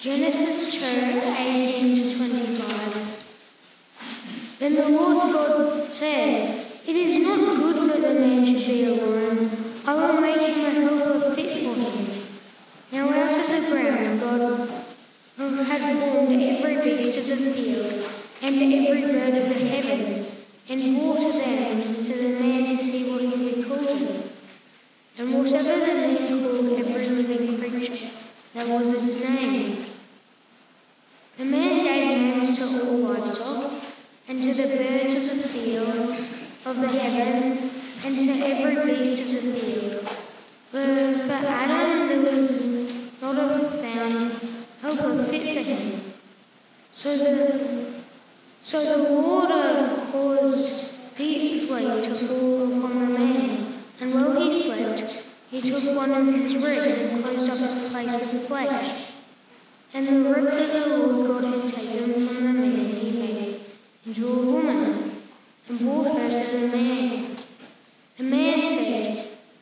Genesis 2 18 to 25. Then the Lord God said, It is not good that the man should be alone. I will make him a helper fit for him. Now out of the ground, God had formed every beast of the field and every bird of the heavens and watered them to the man to see what he would call them. And whatever the name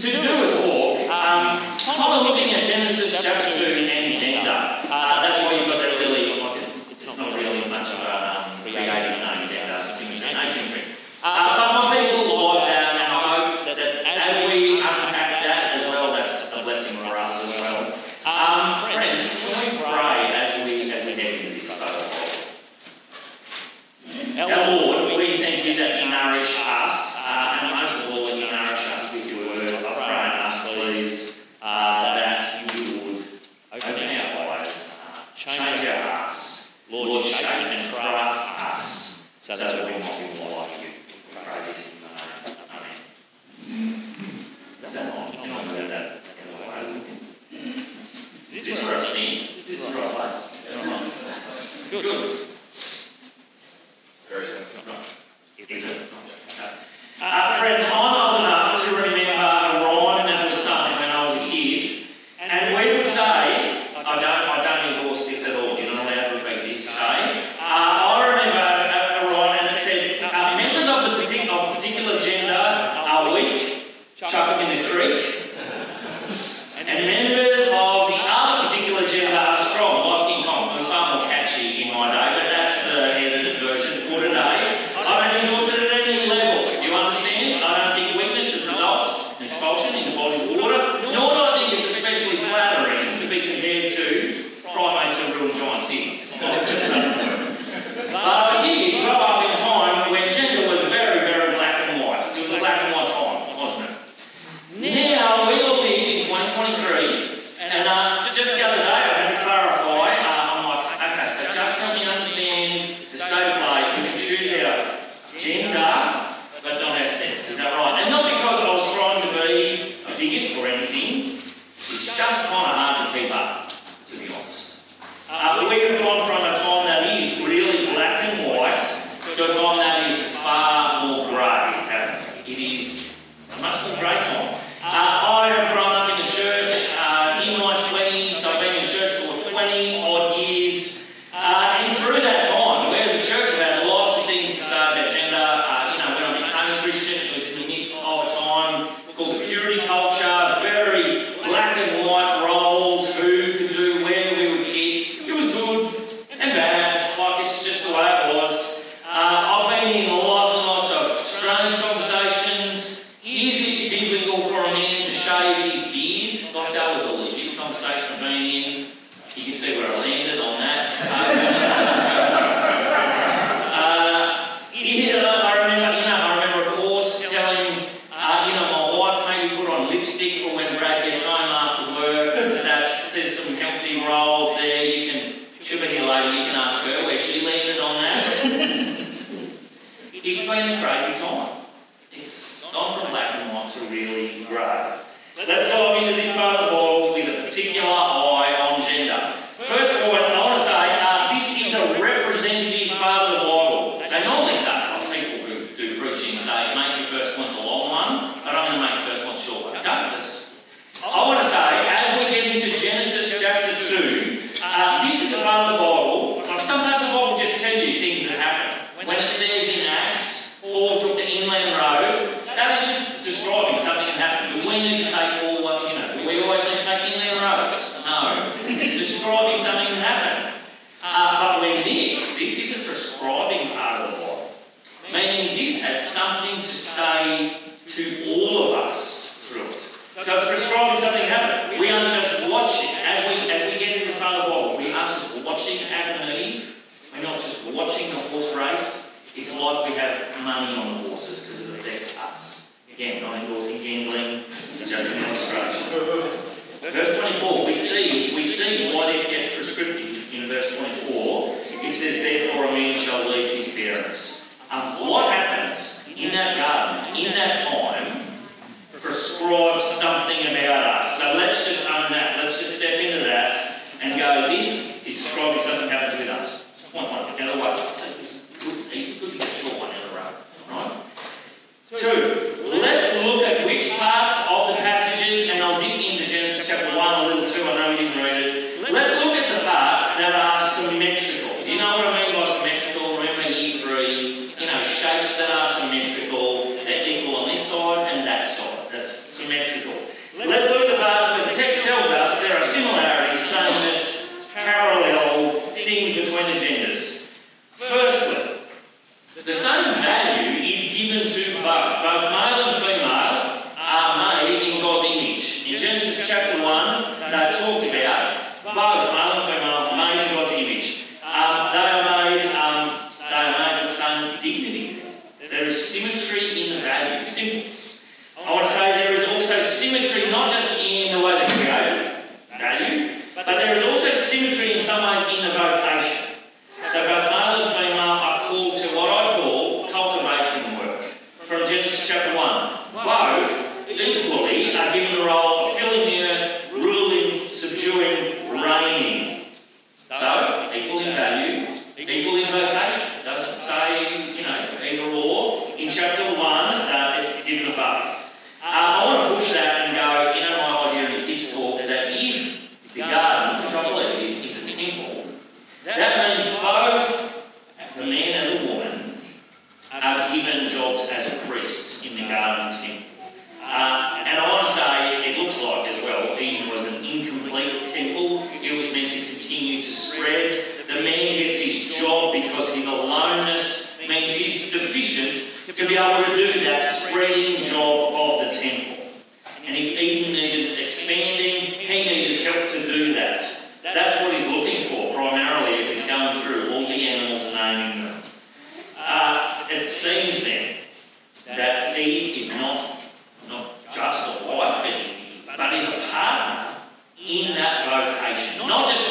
to do a all. Um, while we're looking at Genesis chapter It is a much more greater prescribes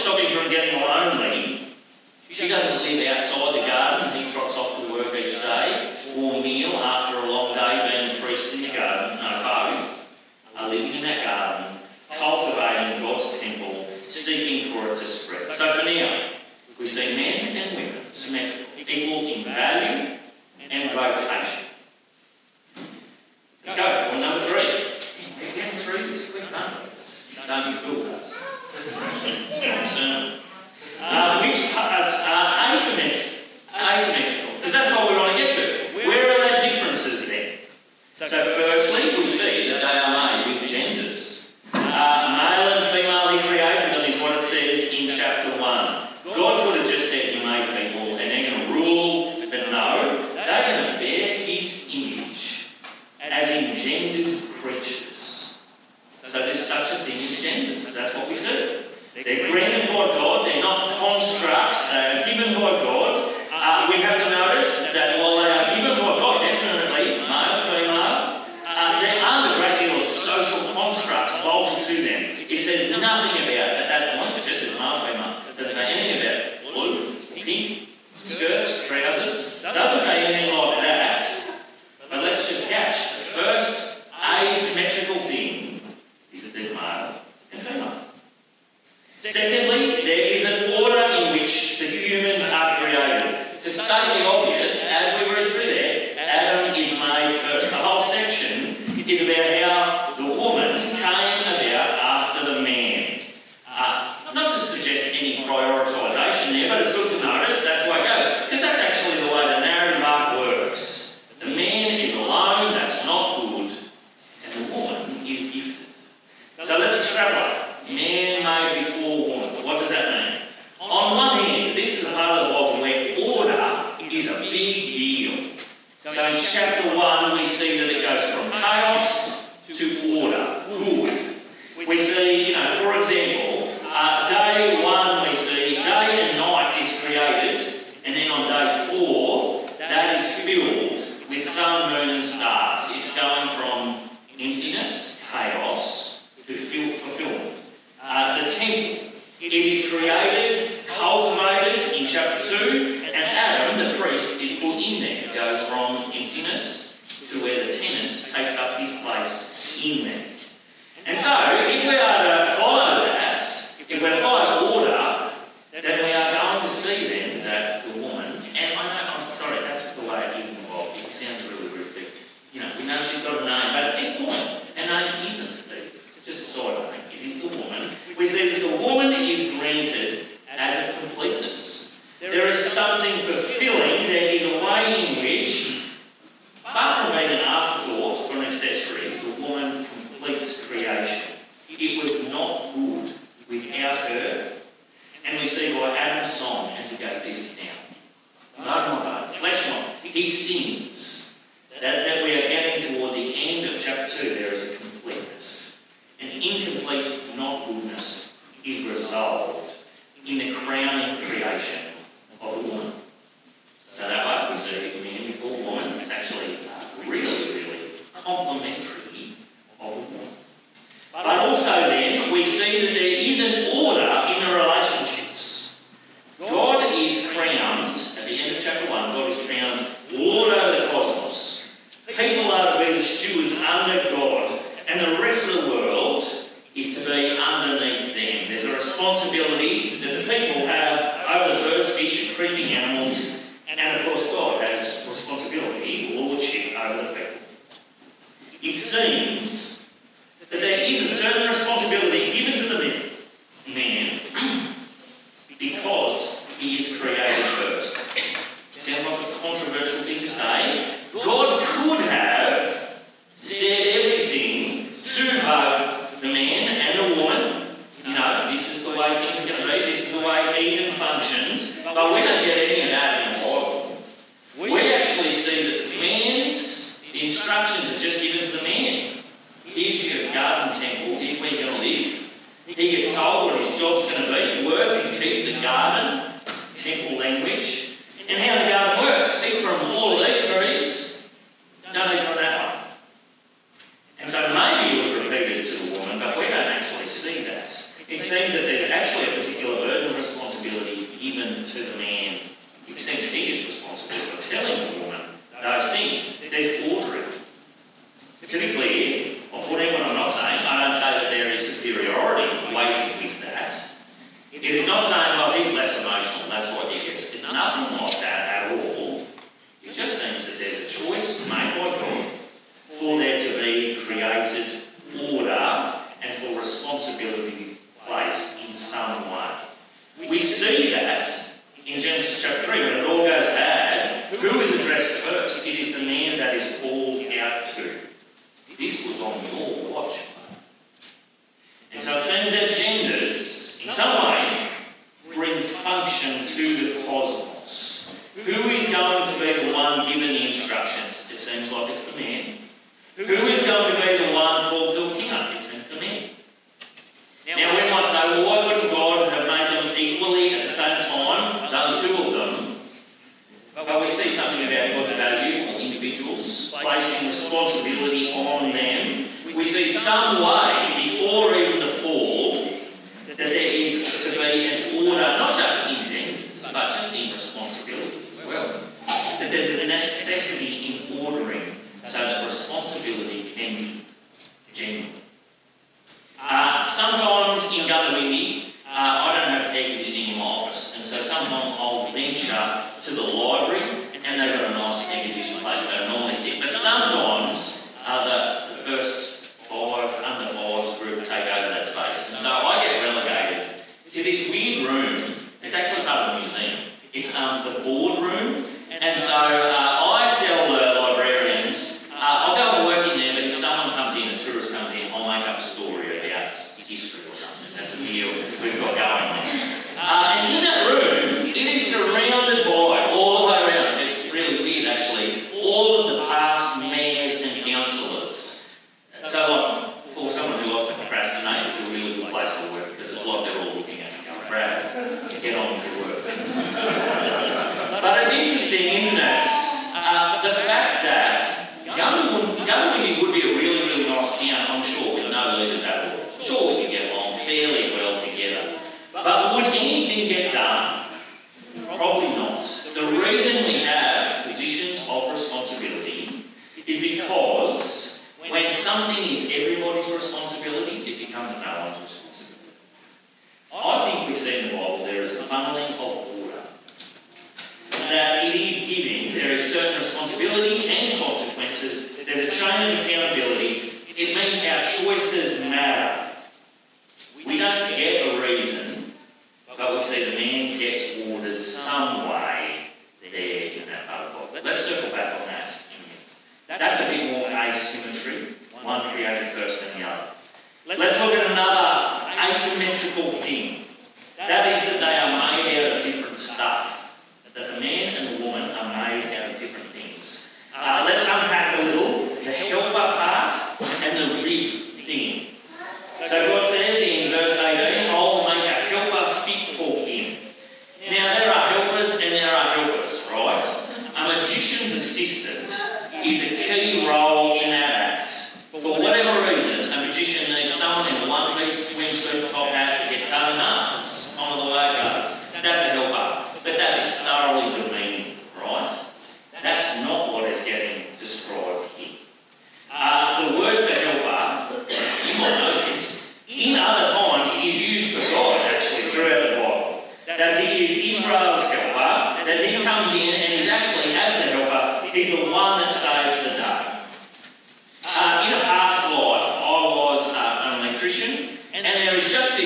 stopping from getting lonely. She doesn't 2. There is a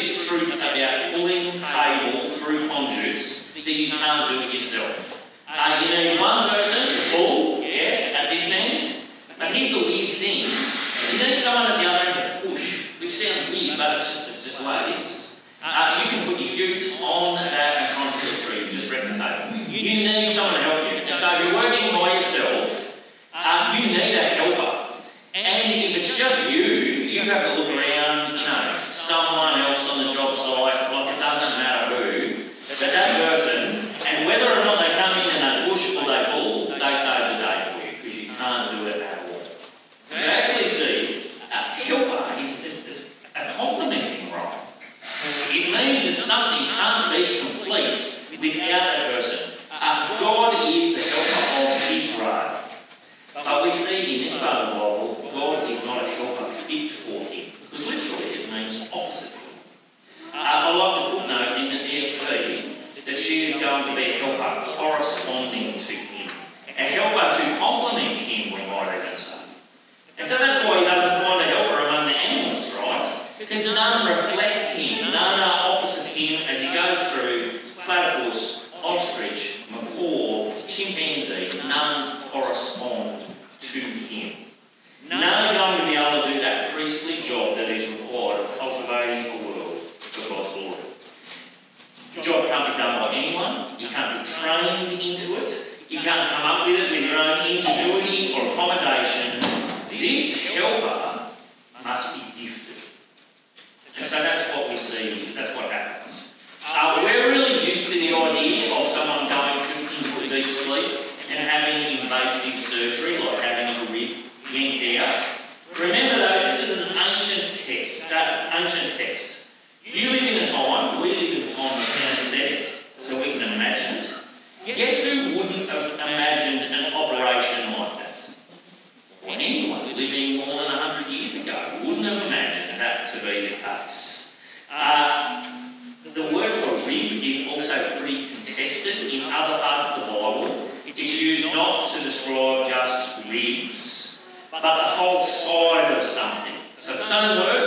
Truth about pulling cable through conduits that you can't do it yourself. Uh, you need one person to pull, yes, at this end, but here's the weird thing. You need someone at the other end to push, which sounds weird, but it's just, it's just the way it is. Uh, you can put your ute on that and try and push through, just wreck the cable. You need someone to help you. So if you're working by yourself, uh, you need a helper. going to be a helper corresponding to him, a helper to complement him, we might even say. And so that's why he doesn't find a helper among the animals, right? Because none reflect him, none are opposite him as he goes through platypus, ostrich, macaw, chimpanzee, none correspond Uh, the word for rib is also pretty contested in other parts of the Bible. It's used not to describe just ribs, but the whole side of something. So some words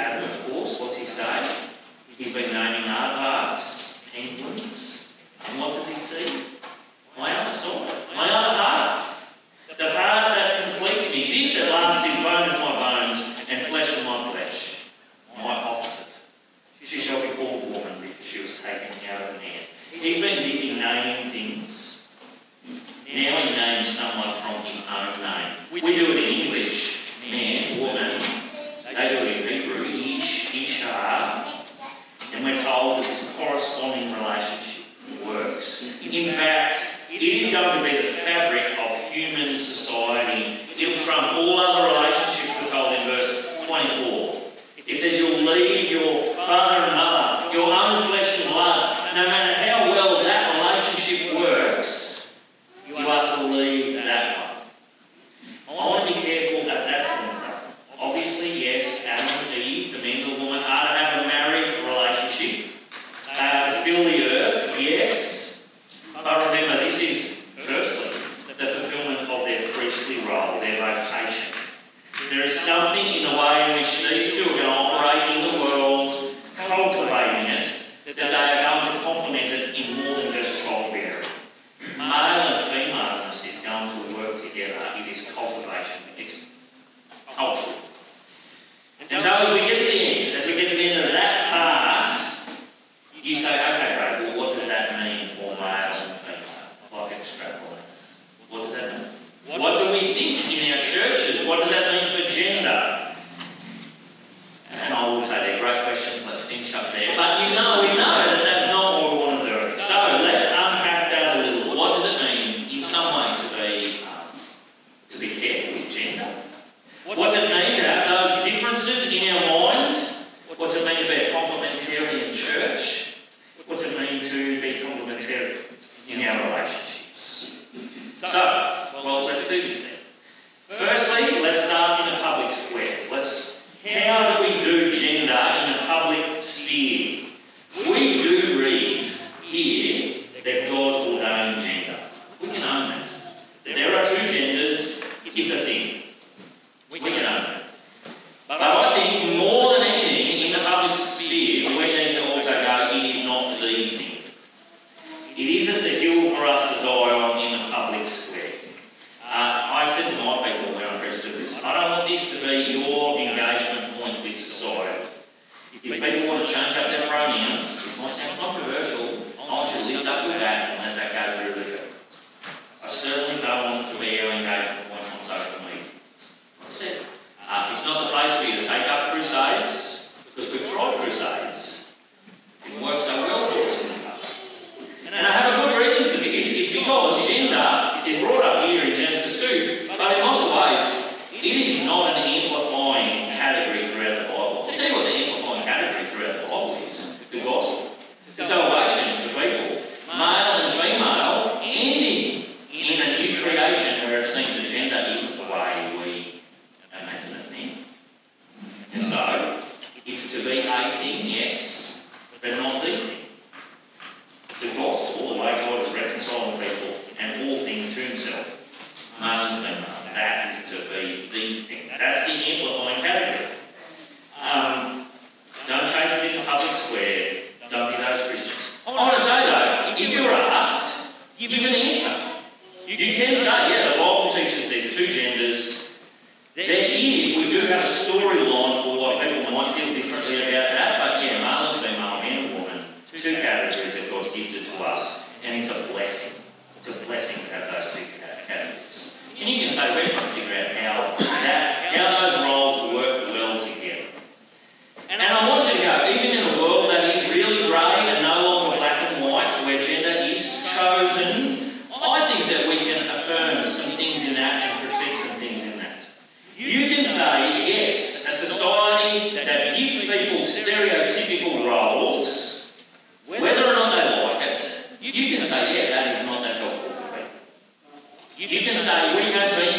Adam, of course. What's he say? He's been naming aardvarks, penguins. And what does he see? something in the way in which these children are You can say, we have been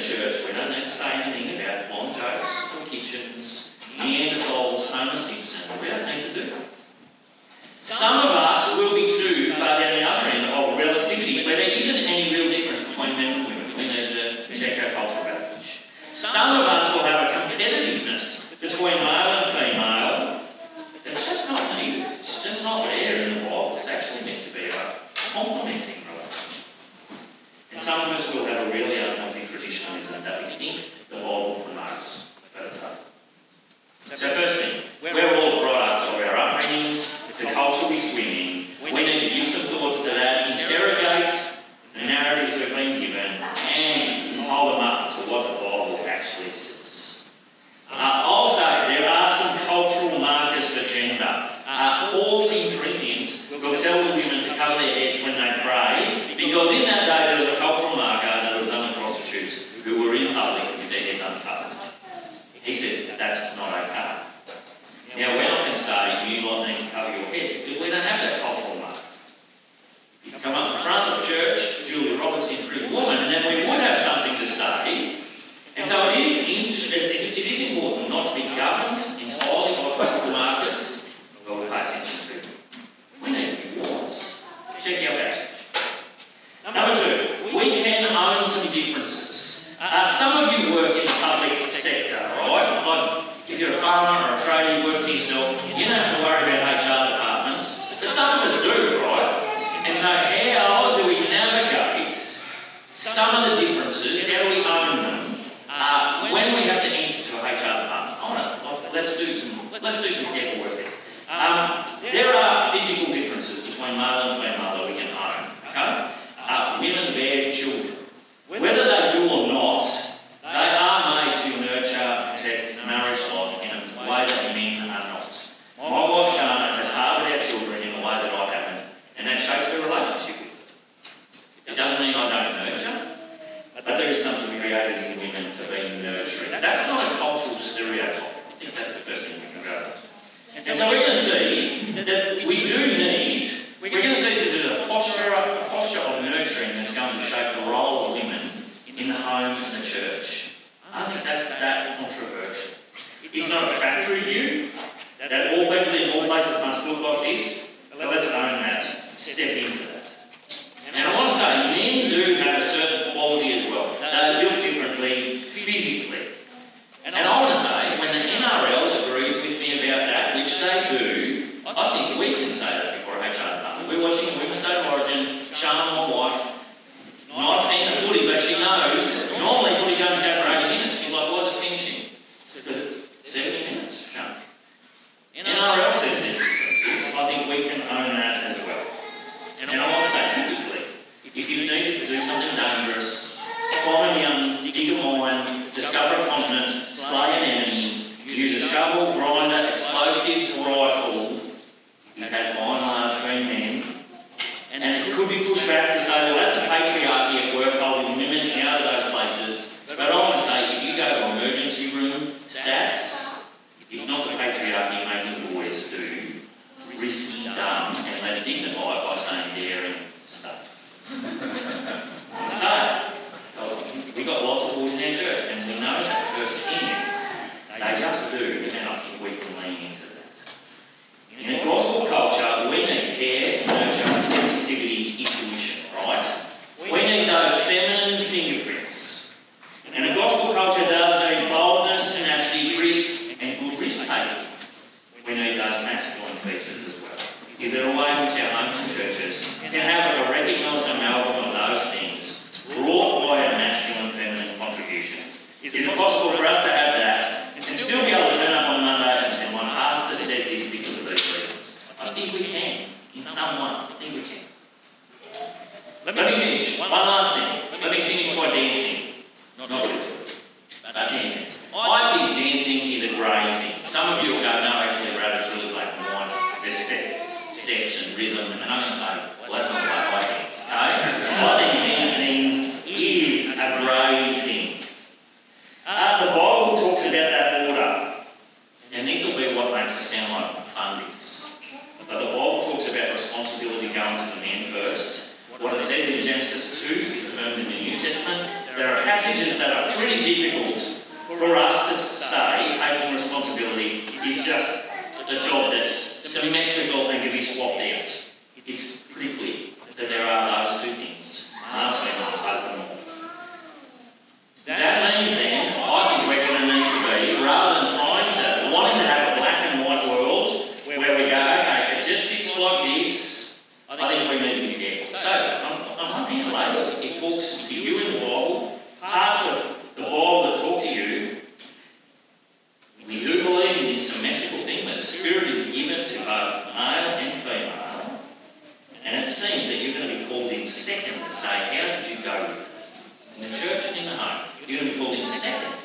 church, we don't need to say anything about long jokes, or kitchens, Neanderthals, Homer Simpson. We don't need to do that. Some of so we can see that we do need. could be pushed back to say, well, that's a patriarchy at work holding women out of those places. But I want to say, if you go to emergency room stats, it's not the patriarchy making lawyers do, risky, dumb, and less dignified by saying daring stuff. so, oh, we've got lots of boys in our church, and we know that firsthand. They just do, and I think we can lean in. Some of you have got now actually, rather truly like one their step, steps and rhythm. And I'm going to say, You're going to pull second.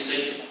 100%